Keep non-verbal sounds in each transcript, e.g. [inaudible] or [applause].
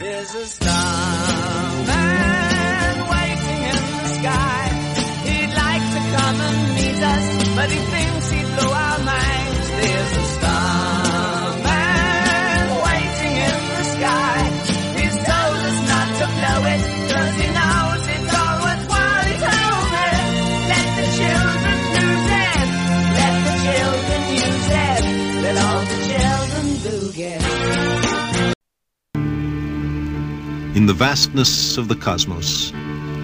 There's a starman waiting in the sky. He'd like to come and meet us, but he the vastness of the cosmos,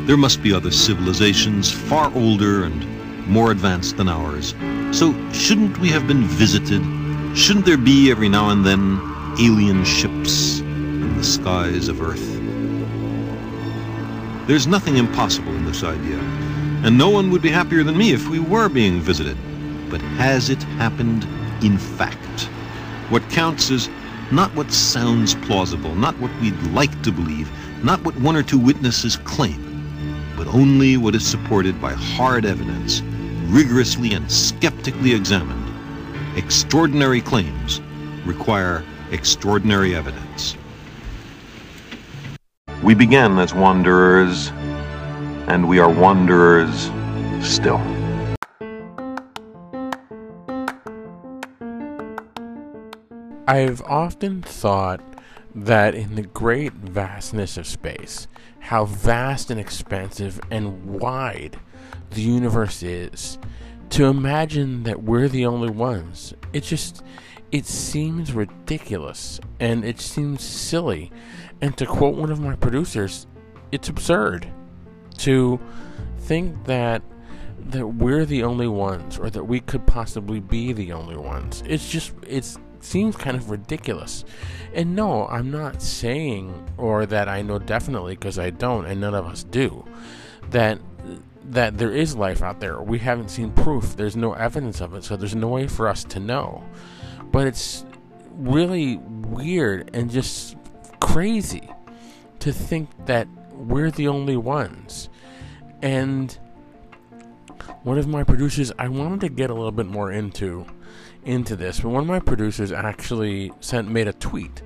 there must be other civilizations far older and more advanced than ours. So, shouldn't we have been visited? Shouldn't there be every now and then alien ships in the skies of Earth? There's nothing impossible in this idea, and no one would be happier than me if we were being visited. But has it happened in fact? What counts is not what sounds plausible, not what we'd like to believe, not what one or two witnesses claim, but only what is supported by hard evidence, rigorously and skeptically examined. Extraordinary claims require extraordinary evidence. We began as wanderers, and we are wanderers still. I've often thought that in the great vastness of space, how vast and expansive and wide the universe is, to imagine that we're the only ones, it just it seems ridiculous and it seems silly. And to quote one of my producers, it's absurd to think that that we're the only ones or that we could possibly be the only ones. It's just it's seems kind of ridiculous. And no, I'm not saying or that I know definitely because I don't and none of us do that that there is life out there. We haven't seen proof. There's no evidence of it, so there's no way for us to know. But it's really weird and just crazy to think that we're the only ones. And one of my producers, I wanted to get a little bit more into into this, but one of my producers actually sent made a tweet,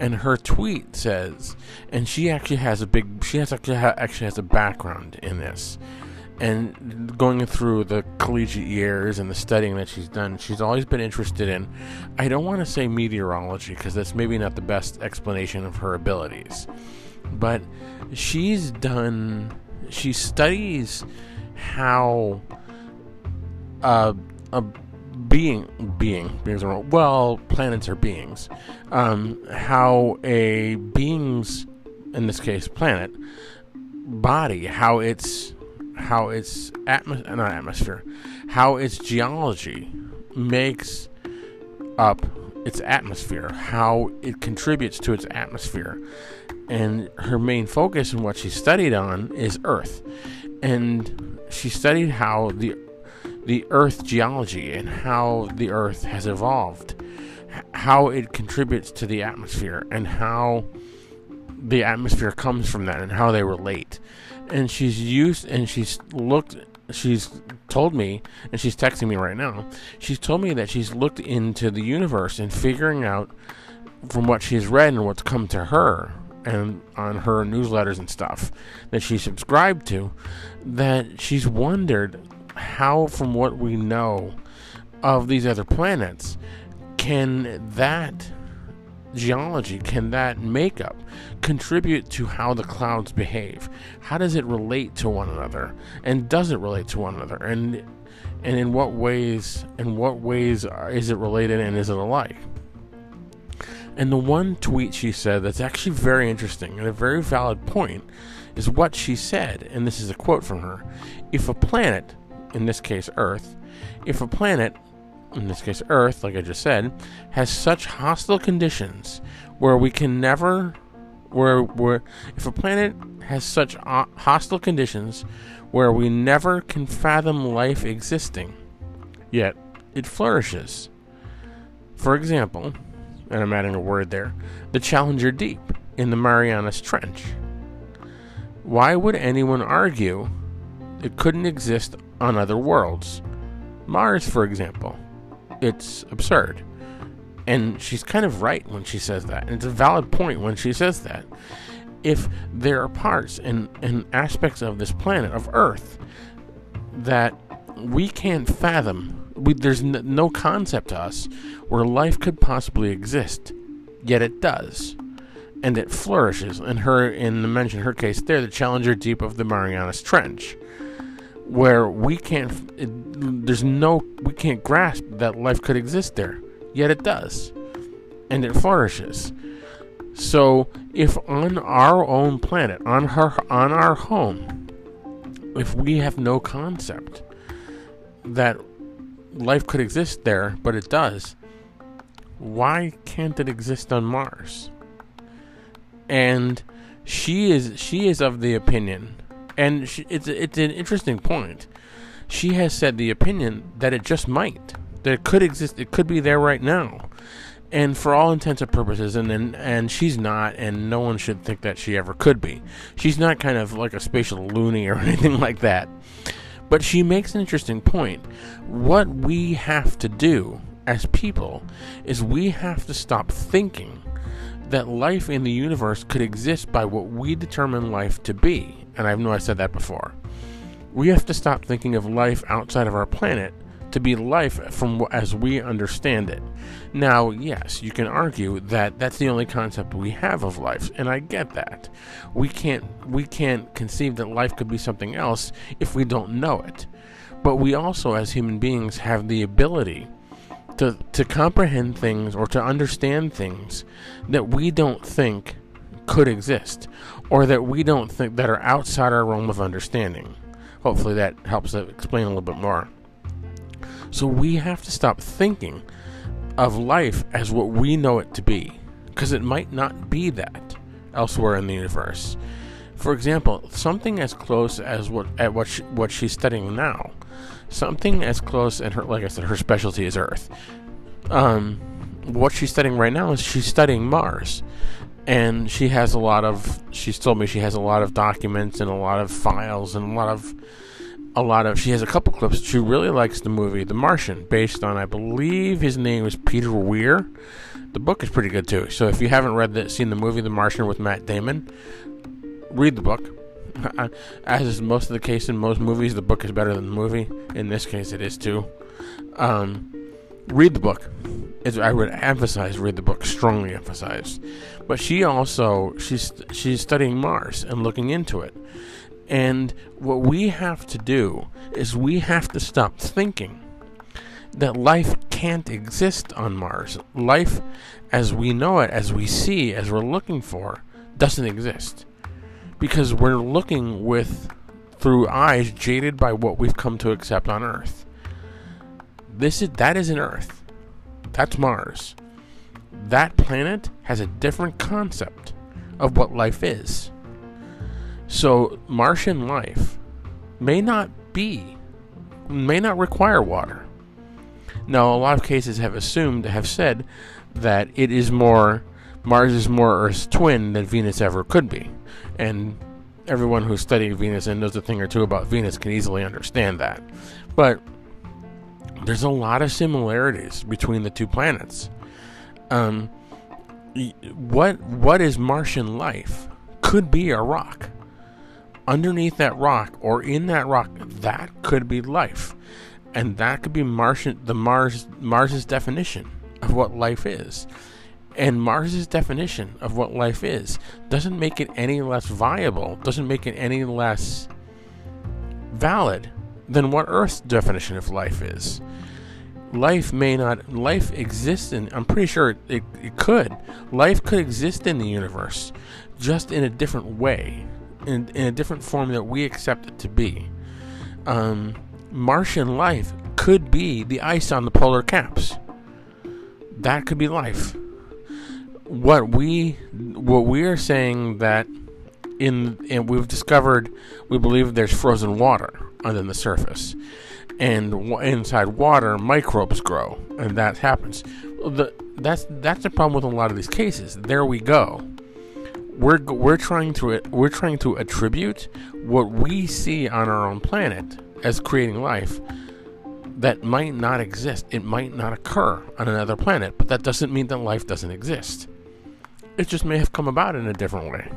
and her tweet says, and she actually has a big, she has actually ha- actually has a background in this, and going through the collegiate years and the studying that she's done, she's always been interested in. I don't want to say meteorology because that's maybe not the best explanation of her abilities, but she's done. She studies how uh, a being being beings are well planets are beings. Um, how a being's in this case planet body how its how its atmos- not atmosphere how its geology makes up its atmosphere how it contributes to its atmosphere. And her main focus and what she studied on is earth. And she studied how the the Earth geology and how the Earth has evolved, how it contributes to the atmosphere, and how the atmosphere comes from that, and how they relate. And she's used, and she's looked, she's told me, and she's texting me right now, she's told me that she's looked into the universe and figuring out from what she's read and what's come to her and on her newsletters and stuff that she subscribed to that she's wondered how, from what we know of these other planets, can that geology, can that makeup contribute to how the clouds behave? How does it relate to one another? And does it relate to one another? And and in what ways in what ways is it related and is it alike? And the one tweet she said that's actually very interesting and a very valid point is what she said, and this is a quote from her. If a planet in this case Earth, if a planet, in this case Earth, like I just said, has such hostile conditions where we can never, where, where if a planet has such hostile conditions where we never can fathom life existing, yet it flourishes. For example, and I'm adding a word there, the Challenger Deep in the Marianas Trench. Why would anyone argue it couldn't exist on other worlds. Mars, for example. It's absurd. And she's kind of right when she says that. And it's a valid point when she says that. If there are parts and, and aspects of this planet, of Earth, that we can't fathom, we, there's n- no concept to us where life could possibly exist, yet it does. And it flourishes. In her, in the mention, her case there, the Challenger Deep of the Marianas Trench where we can't it, there's no we can't grasp that life could exist there yet it does and it flourishes. So if on our own planet on her on our home if we have no concept that life could exist there but it does why can't it exist on mars? And she is she is of the opinion and she, it's it's an interesting point. She has said the opinion that it just might, that it could exist, it could be there right now, and for all intents and purposes, and and, and she's not, and no one should think that she ever could be. She's not kind of like a spatial loony or [laughs] anything like that. But she makes an interesting point. What we have to do as people is we have to stop thinking that life in the universe could exist by what we determine life to be and I know I said that before. We have to stop thinking of life outside of our planet to be life from as we understand it. Now, yes, you can argue that that's the only concept we have of life, and I get that. We can't we can't conceive that life could be something else if we don't know it. But we also as human beings have the ability to to comprehend things or to understand things that we don't think could exist or that we don't think that are outside our realm of understanding. Hopefully that helps explain a little bit more. So we have to stop thinking of life as what we know it to be because it might not be that elsewhere in the universe. For example, something as close as what at what she, what she's studying now, something as close and her like I said, her specialty is Earth. Um, what she's studying right now is she's studying Mars, and she has a lot of she's told me she has a lot of documents and a lot of files and a lot of a lot of she has a couple clips. She really likes the movie the martian based on i believe his name is peter weir. The book is pretty good too. So if you haven't read the seen the movie the martian with matt damon read the book. [laughs] As is most of the case in most movies the book is better than the movie. In this case it is too. Um, read the book. I would emphasize read the book, strongly emphasize. But she also she's she's studying Mars and looking into it. And what we have to do is we have to stop thinking that life can't exist on Mars. Life as we know it, as we see, as we're looking for, doesn't exist. Because we're looking with through eyes jaded by what we've come to accept on Earth. This is that is an Earth. That's Mars. That planet has a different concept of what life is. So Martian life may not be may not require water. Now, a lot of cases have assumed, have said that it is more Mars is more Earth's twin than Venus ever could be, and everyone who's studying Venus and knows a thing or two about Venus can easily understand that. But there's a lot of similarities between the two planets. Um, what what is Martian life? Could be a rock. Underneath that rock or in that rock, that could be life, and that could be Martian. The Mars Mars's definition of what life is, and Mars's definition of what life is doesn't make it any less viable. Doesn't make it any less valid than what Earth's definition of life is. Life may not, life exists in, I'm pretty sure it, it could. Life could exist in the universe, just in a different way, in, in a different form that we accept it to be. Um, Martian life could be the ice on the polar caps. That could be life. What we, what we are saying that in, and we've discovered, we believe there's frozen water under the surface. And w- inside water, microbes grow, and that happens. The, that's that's the problem with a lot of these cases. There we go. We're we're trying to we're trying to attribute what we see on our own planet as creating life. that might not exist. It might not occur on another planet, but that doesn't mean that life doesn't exist. It just may have come about in a different way.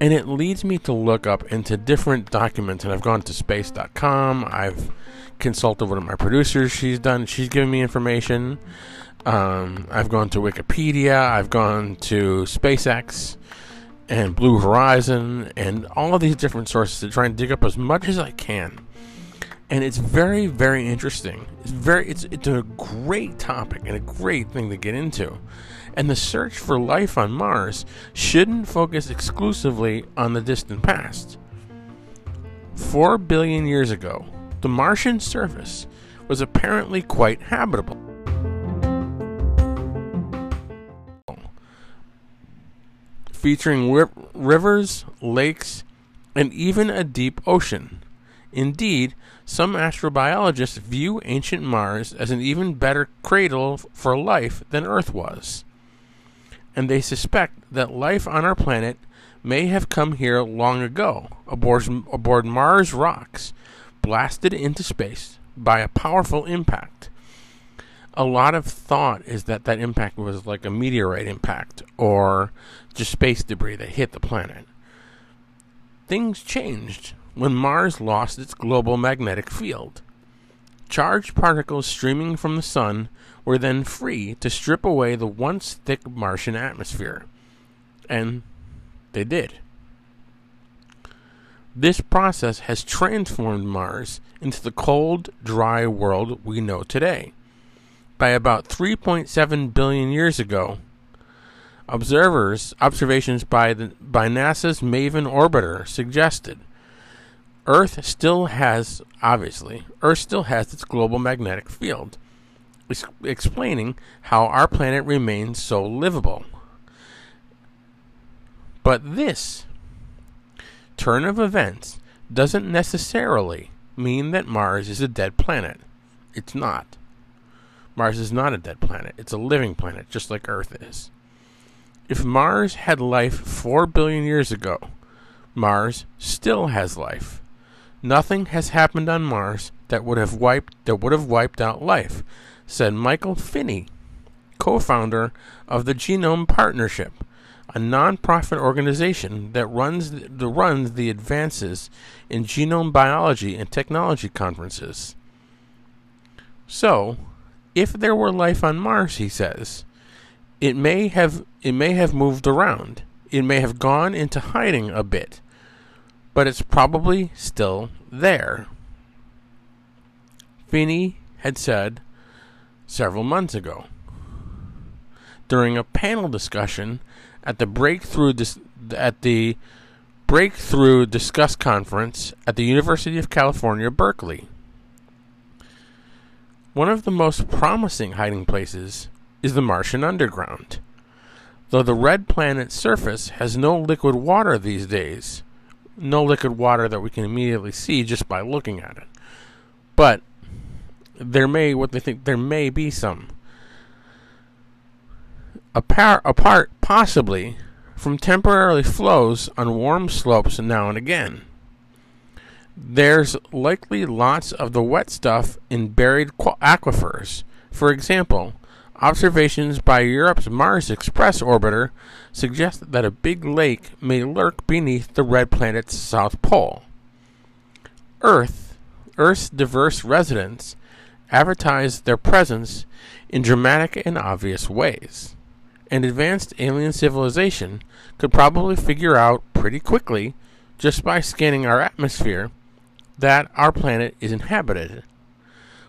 And it leads me to look up into different documents, and I've gone to space.com. I've consulted one of my producers. She's done, she's given me information. Um, I've gone to Wikipedia. I've gone to SpaceX and Blue Horizon and all of these different sources to try and dig up as much as I can. And it's very, very interesting. It's very, it's, it's a great topic and a great thing to get into. And the search for life on Mars shouldn't focus exclusively on the distant past. Four billion years ago, the Martian surface was apparently quite habitable. featuring ri- rivers, lakes, and even a deep ocean. Indeed, some astrobiologists view ancient Mars as an even better cradle for life than Earth was. And they suspect that life on our planet may have come here long ago, aboard, aboard Mars rocks, blasted into space by a powerful impact a lot of thought is that that impact was like a meteorite impact or just space debris that hit the planet. Things changed when Mars lost its global magnetic field. Charged particles streaming from the sun were then free to strip away the once thick Martian atmosphere. And they did. This process has transformed Mars into the cold, dry world we know today by about 3.7 billion years ago. Observers observations by the by NASA's MAVEN orbiter suggested Earth still has obviously Earth still has its global magnetic field, explaining how our planet remains so livable. But this turn of events doesn't necessarily mean that Mars is a dead planet. It's not. Mars is not a dead planet, it's a living planet, just like Earth is. If Mars had life 4 billion years ago, Mars still has life. Nothing has happened on Mars that would have wiped that would have wiped out life, said Michael Finney, co-founder of the Genome Partnership, a non-profit organization that runs the, runs the advances in genome biology and technology conferences. So, if there were life on Mars, he says, it may have it may have moved around. It may have gone into hiding a bit, but it's probably still there. Finney had said several months ago during a panel discussion at the breakthrough dis- at the breakthrough discuss conference at the University of California Berkeley. One of the most promising hiding places is the Martian underground. Though the red planet's surface has no liquid water these days, no liquid water that we can immediately see just by looking at it. But there may what they think there may be some apart, apart possibly from temporary flows on warm slopes now and again. There's likely lots of the wet stuff in buried aquifers. For example, observations by Europe's Mars Express orbiter suggest that a big lake may lurk beneath the red planet's south pole. Earth, Earth's diverse residents advertise their presence in dramatic and obvious ways. An advanced alien civilization could probably figure out pretty quickly, just by scanning our atmosphere, that our planet is inhabited.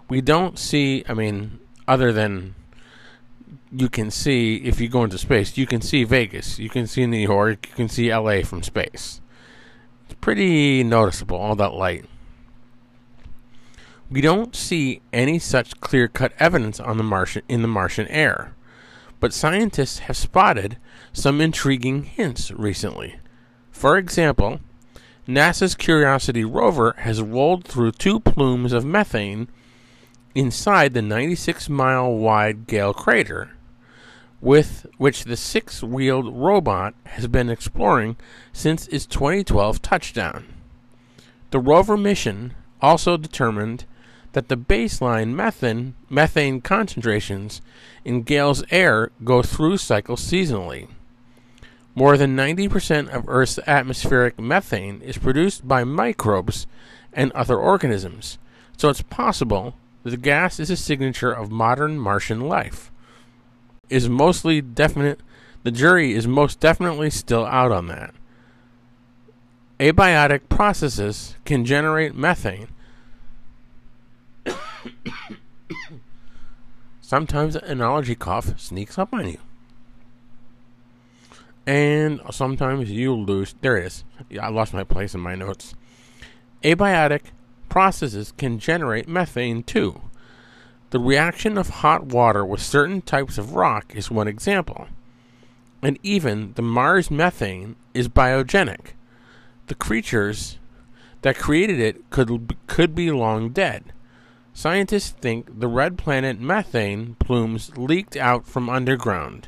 We don't see, I mean, other than you can see, if you go into space, you can see Vegas, you can see New York, you can see LA from space. It's pretty noticeable, all that light. We don't see any such clear cut evidence on the Martian in the Martian air, but scientists have spotted some intriguing hints recently. For example, NASA's Curiosity rover has rolled through two plumes of methane inside the 96 mile wide Gale crater, with which the six wheeled robot has been exploring since its 2012 touchdown. The rover mission also determined that the baseline methane, methane concentrations in Gale's air go through cycles seasonally. More than 90% of Earth's atmospheric methane is produced by microbes and other organisms, so it's possible that the gas is a signature of modern Martian life. Is mostly definite the jury is most definitely still out on that. Abiotic processes can generate methane. [coughs] Sometimes an allergy cough sneaks up on you. And sometimes you lose. There it is. I lost my place in my notes. Abiotic processes can generate methane too. The reaction of hot water with certain types of rock is one example. And even the Mars methane is biogenic. The creatures that created it could could be long dead. Scientists think the red planet methane plumes leaked out from underground,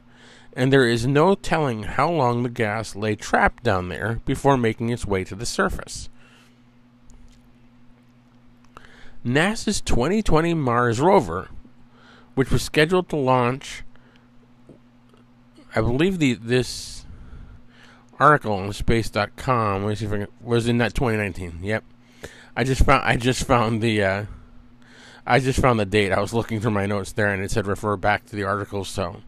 and there is no telling how long the gas lay trapped down there before making its way to the surface. NASA's 2020 Mars rover, which was scheduled to launch I believe the this article on space.com was in that 2019. Yep. I just found I just found the uh, I just found the date. I was looking through my notes there and it said refer back to the article so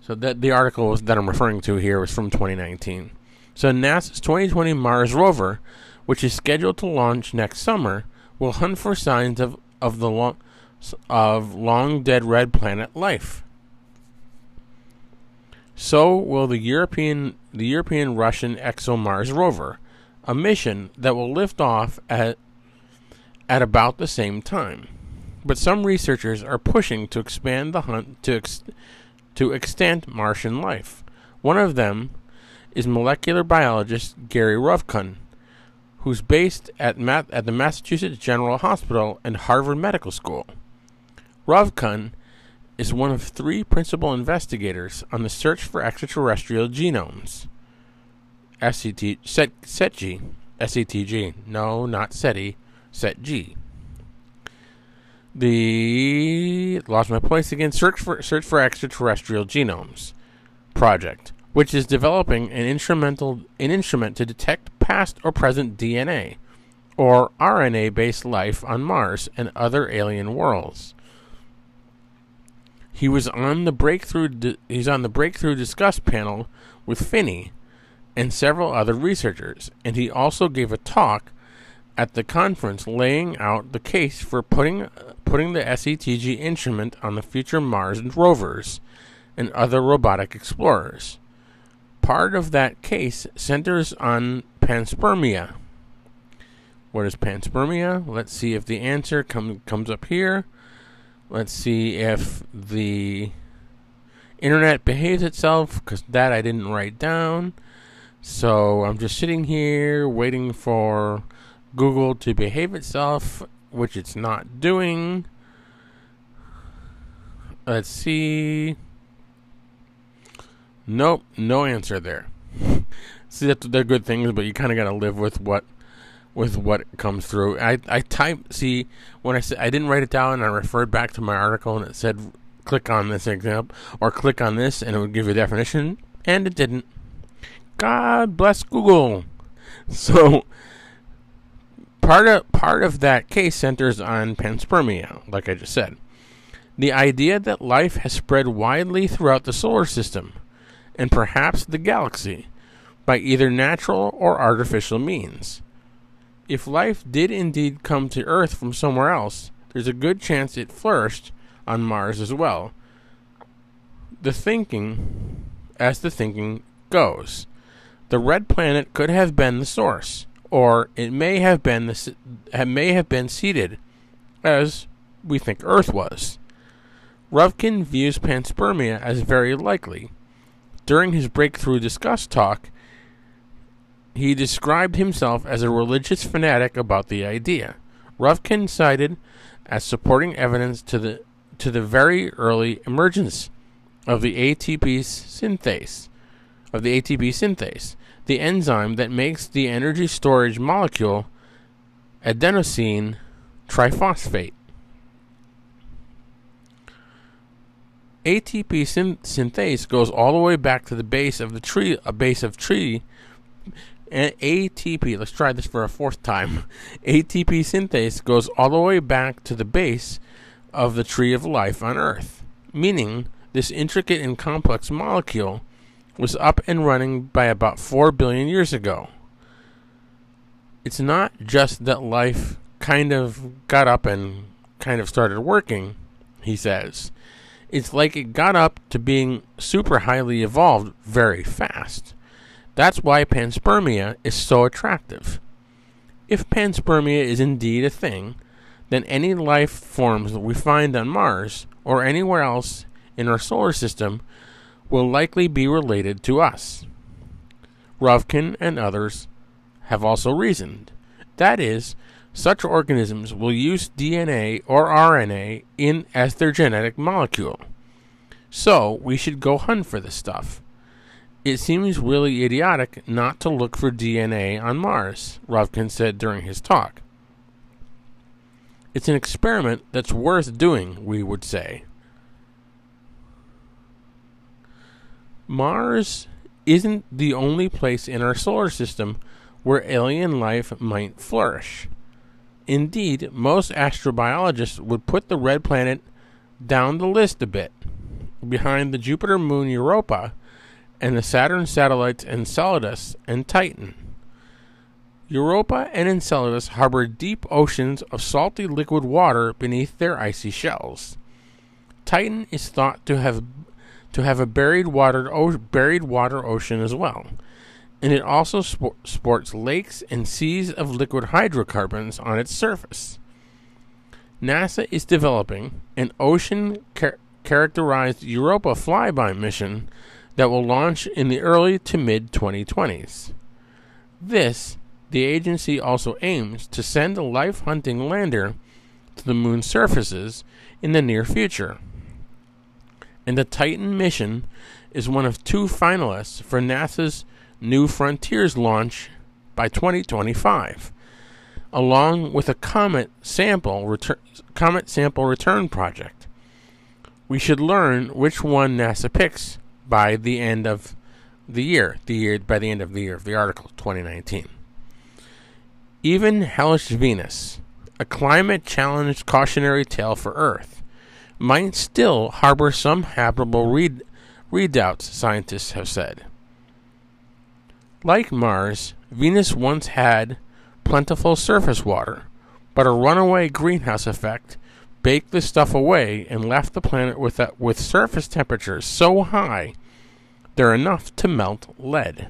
so that the article that I'm referring to here was from 2019. So NASA's 2020 Mars rover, which is scheduled to launch next summer, will hunt for signs of of the long of long dead red planet life. So will the European the European Russian ExoMars rover, a mission that will lift off at at about the same time. But some researchers are pushing to expand the hunt to ex, to extant Martian life. One of them is molecular biologist Gary Ruvkun, who's based at, at the Massachusetts General Hospital and Harvard Medical School. Ruvkun is one of three principal investigators on the search for extraterrestrial genomes. SET, SETG, SETG, no, not SETI, SETG. The lost my place again. Search for search for extraterrestrial genomes project, which is developing an instrumental an instrument to detect past or present DNA or RNA-based life on Mars and other alien worlds. He was on the breakthrough. Di- he's on the breakthrough discuss panel with Finney and several other researchers, and he also gave a talk at the conference laying out the case for putting putting the SETG instrument on the future Mars rovers and other robotic explorers. Part of that case centers on panspermia. What is panspermia? Let's see if the answer com- comes up here. Let's see if the internet behaves itself, because that I didn't write down. So I'm just sitting here waiting for Google to behave itself, which it's not doing. Let's see. Nope, no answer there. [laughs] see, they're good things, but you kind of got to live with what with what comes through. I I type see when I said I didn't write it down and I referred back to my article and it said click on this example or click on this and it would give you a definition and it didn't. God bless Google. [laughs] So part of part of that case centers on panspermia, like I just said. The idea that life has spread widely throughout the solar system and perhaps the galaxy by either natural or artificial means if life did indeed come to Earth from somewhere else, there's a good chance it flourished on Mars as well. The thinking, as the thinking goes, the red planet could have been the source, or it may have been the may have been seeded, as we think Earth was. Ruvkun views panspermia as very likely. During his breakthrough discuss talk, he described himself as a religious fanatic about the idea. Ruvkun cited as supporting evidence to the to the very early emergence of the ATP synthase of the ATP synthase, the enzyme that makes the energy storage molecule adenosine triphosphate. ATP syn- synthase goes all the way back to the base of the tree, a base of tree. And ATP, let's try this for a fourth time. [laughs] ATP synthase goes all the way back to the base of the tree of life on Earth, meaning this intricate and complex molecule was up and running by about 4 billion years ago. It's not just that life kind of got up and kind of started working, he says. It's like it got up to being super highly evolved very fast. That's why panspermia is so attractive. If panspermia is indeed a thing, then any life forms that we find on Mars or anywhere else in our solar system will likely be related to us. Ruvkun and others have also reasoned. That is, such organisms will use DNA or RNA in as their genetic molecule. So, we should go hunt for this stuff. It seems really idiotic not to look for DNA on Mars, Ruvkun said during his talk. It's an experiment that's worth doing, we would say. Mars isn't the only place in our solar system where alien life might flourish. Indeed, most astrobiologists would put the red planet down the list a bit, behind the Jupiter moon Europa and the Saturn satellites Enceladus and Titan. Europa and Enceladus harbor deep oceans of salty liquid water beneath their icy shells. Titan is thought to have to have a buried water o- buried water ocean as well, and it also spor- sports lakes and seas of liquid hydrocarbons on its surface. NASA is developing an ocean char- characterized Europa flyby mission that will launch in the early to mid 2020s. This, the agency also aims to send a life hunting lander to the moon's surfaces in the near future and the Titan mission is one of two finalists for NASA's New Frontiers launch by 2025, along with a comet sample return, comet sample return project. We should learn which one NASA picks by the end of the year, the year by the end of the year of the article 2019. Even Hellish Venus, a climate challenged cautionary tale for Earth, might still harbor some habitable read- redoubts, scientists have said. Like Mars, Venus once had plentiful surface water, but a runaway greenhouse effect baked the stuff away and left the planet with, a, with surface temperatures so high they're enough to melt lead.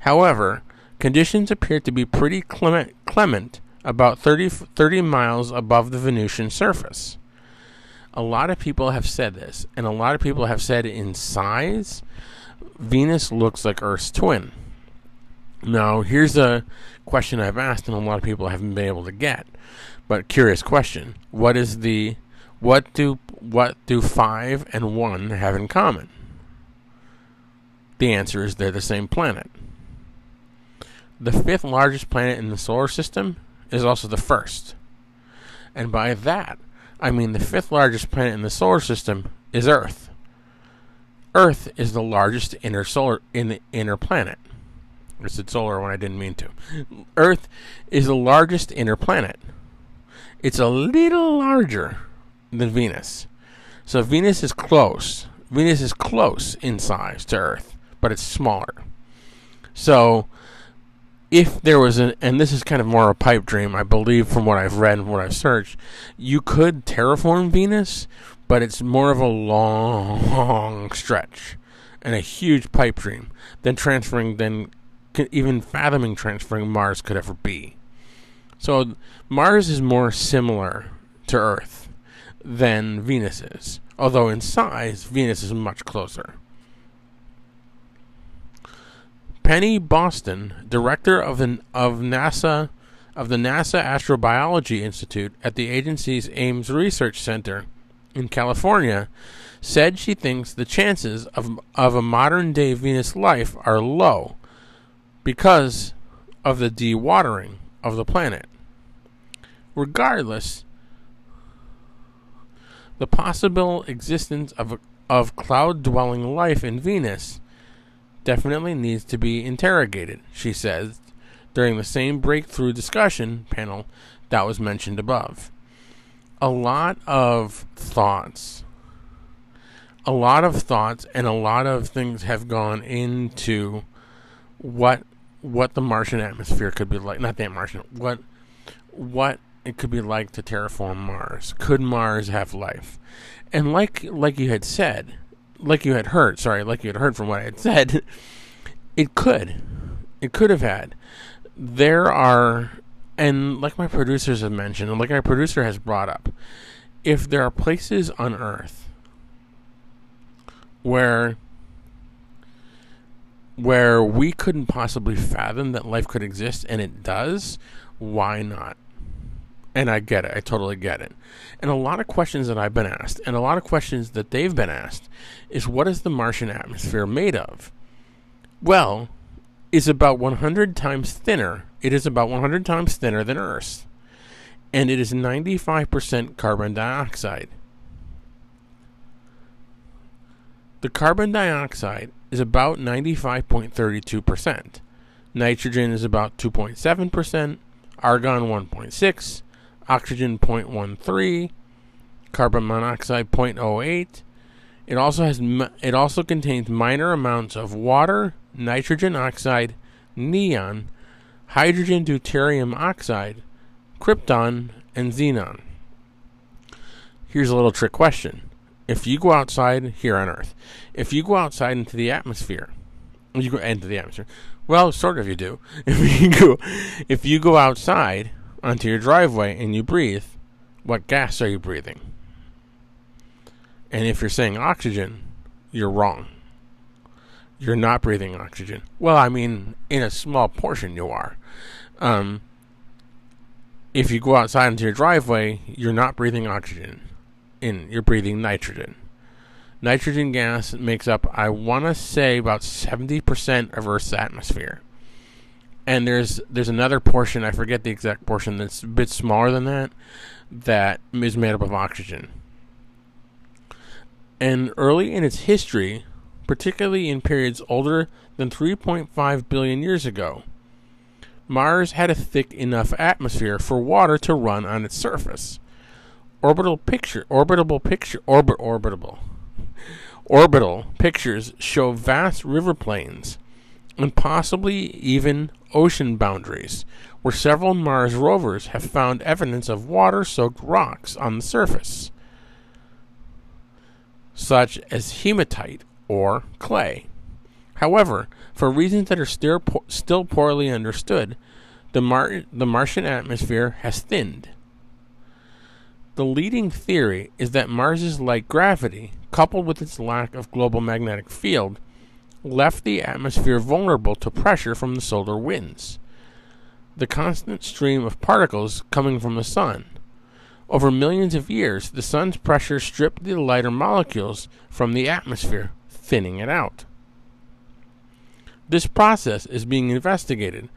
However, conditions appear to be pretty clement, clement about 30, 30 miles above the Venusian surface. A lot of people have said this, and a lot of people have said in size, Venus looks like Earth's twin. Now, here's a question I've asked, and a lot of people haven't been able to get. But curious question: What is the what do what do five and one have in common? The answer is they're the same planet. The fifth largest planet in the solar system is also the first. And by that, I mean the fifth largest planet in the solar system is Earth. Earth is the largest inner solar in the inner planet. I said solar when I didn't mean to. Earth is the largest inner planet. It's a little larger than Venus. So Venus is close. Venus is close in size to Earth, but it's smaller. So if there was an, and this is kind of more a pipe dream, I believe from what I've read and what I've searched, you could terraform Venus, but it's more of a long long [laughs] stretch and a huge pipe dream than transferring, than even fathoming transferring Mars could ever be. So Mars is more similar to Earth than Venus is, although in size, Venus is much closer. Penny Boston, director of the of NASA of the NASA Astrobiology Institute at the agency's Ames Research Center in California, said she thinks the chances of of a modern day Venus life are low because of the dewatering of the planet. Regardless, the possible existence of, of cloud dwelling life in Venus definitely needs to be interrogated, she says, during the same breakthrough discussion panel that was mentioned above. A lot of thoughts, a lot of thoughts, and a lot of things have gone into what what the Martian atmosphere could be like. Not that Martian. What what it could be like to terraform Mars. Could Mars have life? And like like you had said, like you had heard, sorry, like you had heard from what I had said, [laughs] it could. It could have had. There are and like my producers have mentioned, and like my producer has brought up, if there are places on Earth where where we couldn't possibly fathom that life could exist and it does, why not? And I get it. I totally get it. And a lot of questions that I've been asked, and a lot of questions that they've been asked, is what is the Martian atmosphere made of? Well, it's about 100 times thinner. It is about 100 times thinner than Earth's. And it is 95% carbon dioxide. The carbon dioxide is about 95.32%. Nitrogen is about 2.7%, argon 1.6, oxygen 0.13, carbon monoxide 0.08. It also has it also contains minor amounts of water, nitrogen oxide, neon, hydrogen deuterium oxide, krypton, and xenon. Here's a little trick question. If you go outside here on Earth, if you go outside into the atmosphere, you go into the atmosphere. Well, sort of you do. [laughs] If you go if you go outside onto your driveway and you breathe, what gas are you breathing? And if you're saying oxygen, you're wrong. You're not breathing oxygen. Well, I mean, in a small portion, you are. Um, if you go outside into your driveway, you're not breathing oxygen. In you're breathing nitrogen. Nitrogen gas makes up, I want to say, about seventy percent of Earth's atmosphere and there's there's another portion I forget the exact portion that's a bit smaller than that that is made up of oxygen. And early in its history, particularly in periods older than 3.5 billion years ago, Mars had a thick enough atmosphere for water to run on its surface. Orbital picture orbitable picture orbit orbitable orbital pictures show vast river plains and possibly even ocean boundaries, where several Mars rovers have found evidence of water soaked rocks on the surface, such as hematite or clay. However, for reasons that are still, po- still poorly understood, the, Mar- the Martian atmosphere has thinned. The leading theory is that Mars's light gravity, coupled with its lack of global magnetic field, left the atmosphere vulnerable to pressure from the solar winds. The constant stream of particles coming from the sun. Over millions of years, the sun's pressure stripped the lighter molecules from the atmosphere, thinning it out. This process is being investigated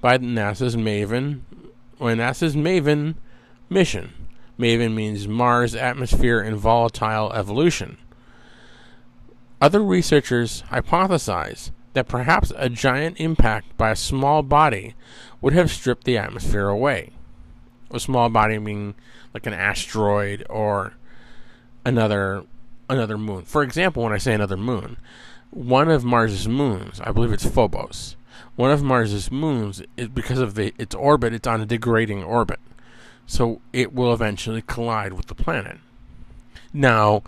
by NASA's MAVEN or NASA's MAVEN mission. MAVEN means Mars Atmosphere and Volatile Evolution. Other researchers hypothesize that perhaps a giant impact by a small body would have stripped the atmosphere away. A small body being like an asteroid or another another moon. For example, when I say another moon, one of Mars's moons, I believe it's Phobos. One of Mars's moons is because of the its orbit, it's on a degrading orbit. So it will eventually collide with the planet. Now,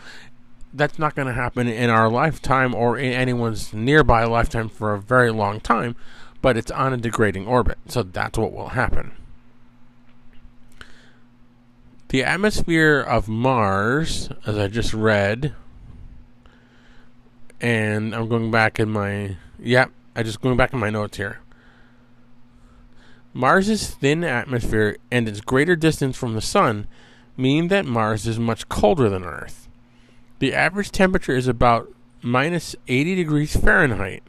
that's not going to happen in our lifetime or in anyone's nearby lifetime for a very long time, but it's on a degrading orbit, so that's what will happen. The atmosphere of Mars, as I just read, and I'm going back in my yep, I just going back in my notes here. Mars's thin atmosphere and its greater distance from the sun mean that Mars is much colder than Earth. The average temperature is about minus 80 degrees Fahrenheit.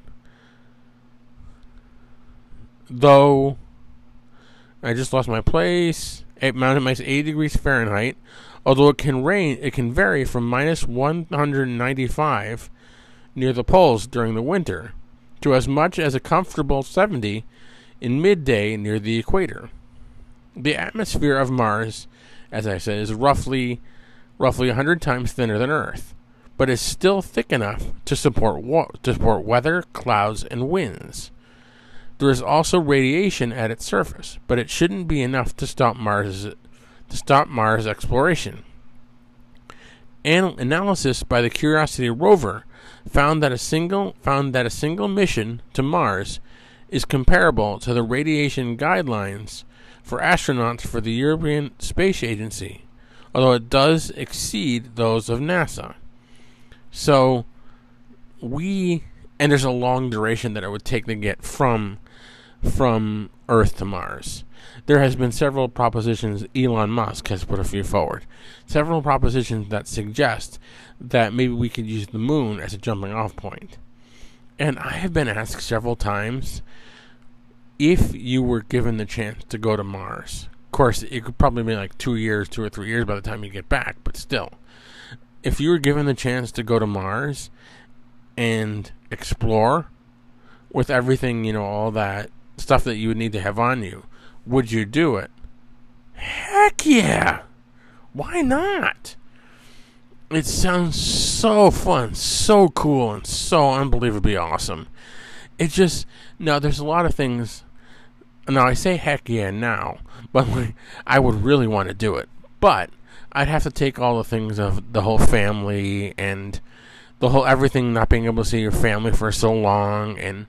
Though I just lost my place. at minus 80 degrees Fahrenheit, although it can rain, it can vary from minus 195 near the poles during the winter to as much as a comfortable 70 in midday near the equator. The atmosphere of Mars, as I said, is roughly roughly 100 times thinner than Earth, but is still thick enough to support wa- to support weather, clouds, and winds. There is also radiation at its surface, but it shouldn't be enough to stop Mars to stop Mars exploration. An- analysis by the Curiosity rover found that a single found that a single mission to Mars is comparable to the radiation guidelines for astronauts for the European Space Agency, although it does exceed those of NASA. So we and there's a long duration that it would take to get from from Earth to Mars. There has been several propositions Elon Musk has put a few forward. Several propositions that suggest that maybe we could use the moon as a jumping off point. And I have been asked several times if you were given the chance to go to Mars. Course, it could probably be like 2 years, 2 or 3 years by the time you get back, but still. If you were given the chance to go to Mars and explore with everything, you know, all that stuff that you would need to have on you, would you do it? Heck yeah! Why not? It sounds so fun, so cool, and so unbelievably awesome. It just now there's a lot of things. Now I say heck yeah now, but [laughs] I would really want to do it. But I'd have to take all the things of the whole family and the whole everything not being able to see your family for so long and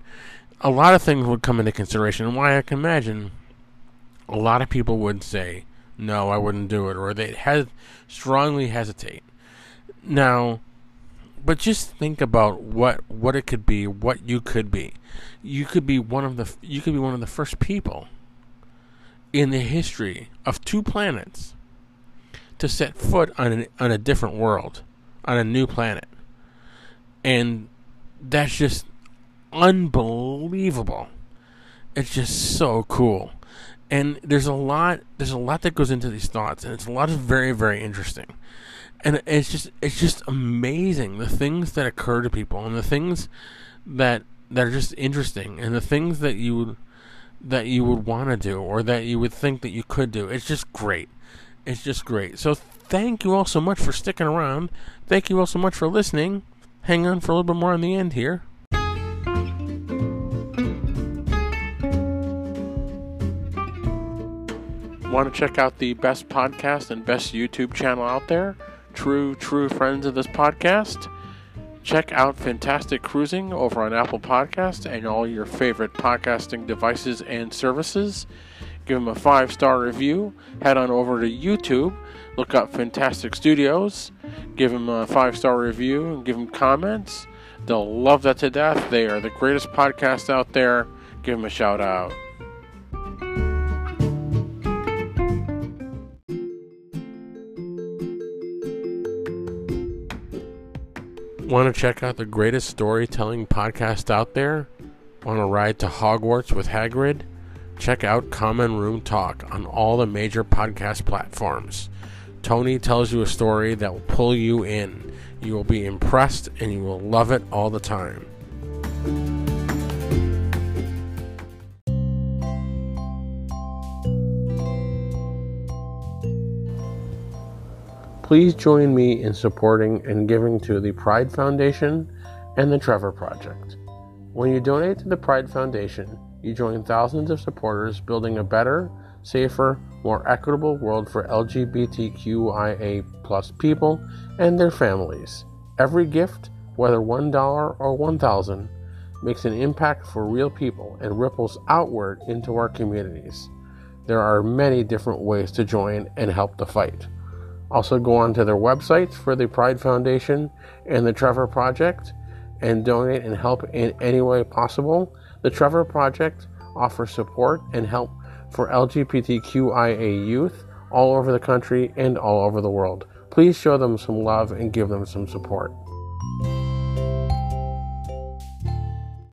a lot of things would come into consideration and why I can imagine a lot of people would say no I wouldn't do it or they'd have strongly hesitate now but just think about what what it could be what you could be you could be one of the you could be one of the first people in the history of two planets to set foot on an, on a different world on a new planet and that's just unbelievable. It's just so cool. And there's a lot there's a lot that goes into these thoughts and it's a lot of very very interesting. And it's just it's just amazing the things that occur to people and the things that that are just interesting and the things that you that you would want to do or that you would think that you could do. It's just great. It's just great. So thank you all so much for sticking around. Thank you all so much for listening. Hang on for a little bit more on the end here. Want to check out the best podcast and best YouTube channel out there? True, true friends of this podcast? Check out Fantastic Cruising over on Apple Podcast and all your favorite podcasting devices and services. Give them a five star review. Head on over to YouTube. Look up Fantastic Studios. Give them a five star review and give them comments. They'll love that to death. They are the greatest podcast out there. Give them a shout out. Want to check out the greatest storytelling podcast out there? Want to ride to Hogwarts with Hagrid? Check out Common Room Talk on all the major podcast platforms. Tony tells you a story that will pull you in. You will be impressed and you will love it all the time. Please join me in supporting and giving to the Pride Foundation and the Trevor Project. When you donate to the Pride Foundation, you join thousands of supporters building a better, safer, more equitable world for LGBTQIA people and their families. Every gift, whether $1 or 1000 makes an impact for real people and ripples outward into our communities. There are many different ways to join and help the fight. Also, go on to their websites for the Pride Foundation and the Trevor Project and donate and help in any way possible. The Trevor Project offers support and help for LGBTQIA youth all over the country and all over the world. Please show them some love and give them some support.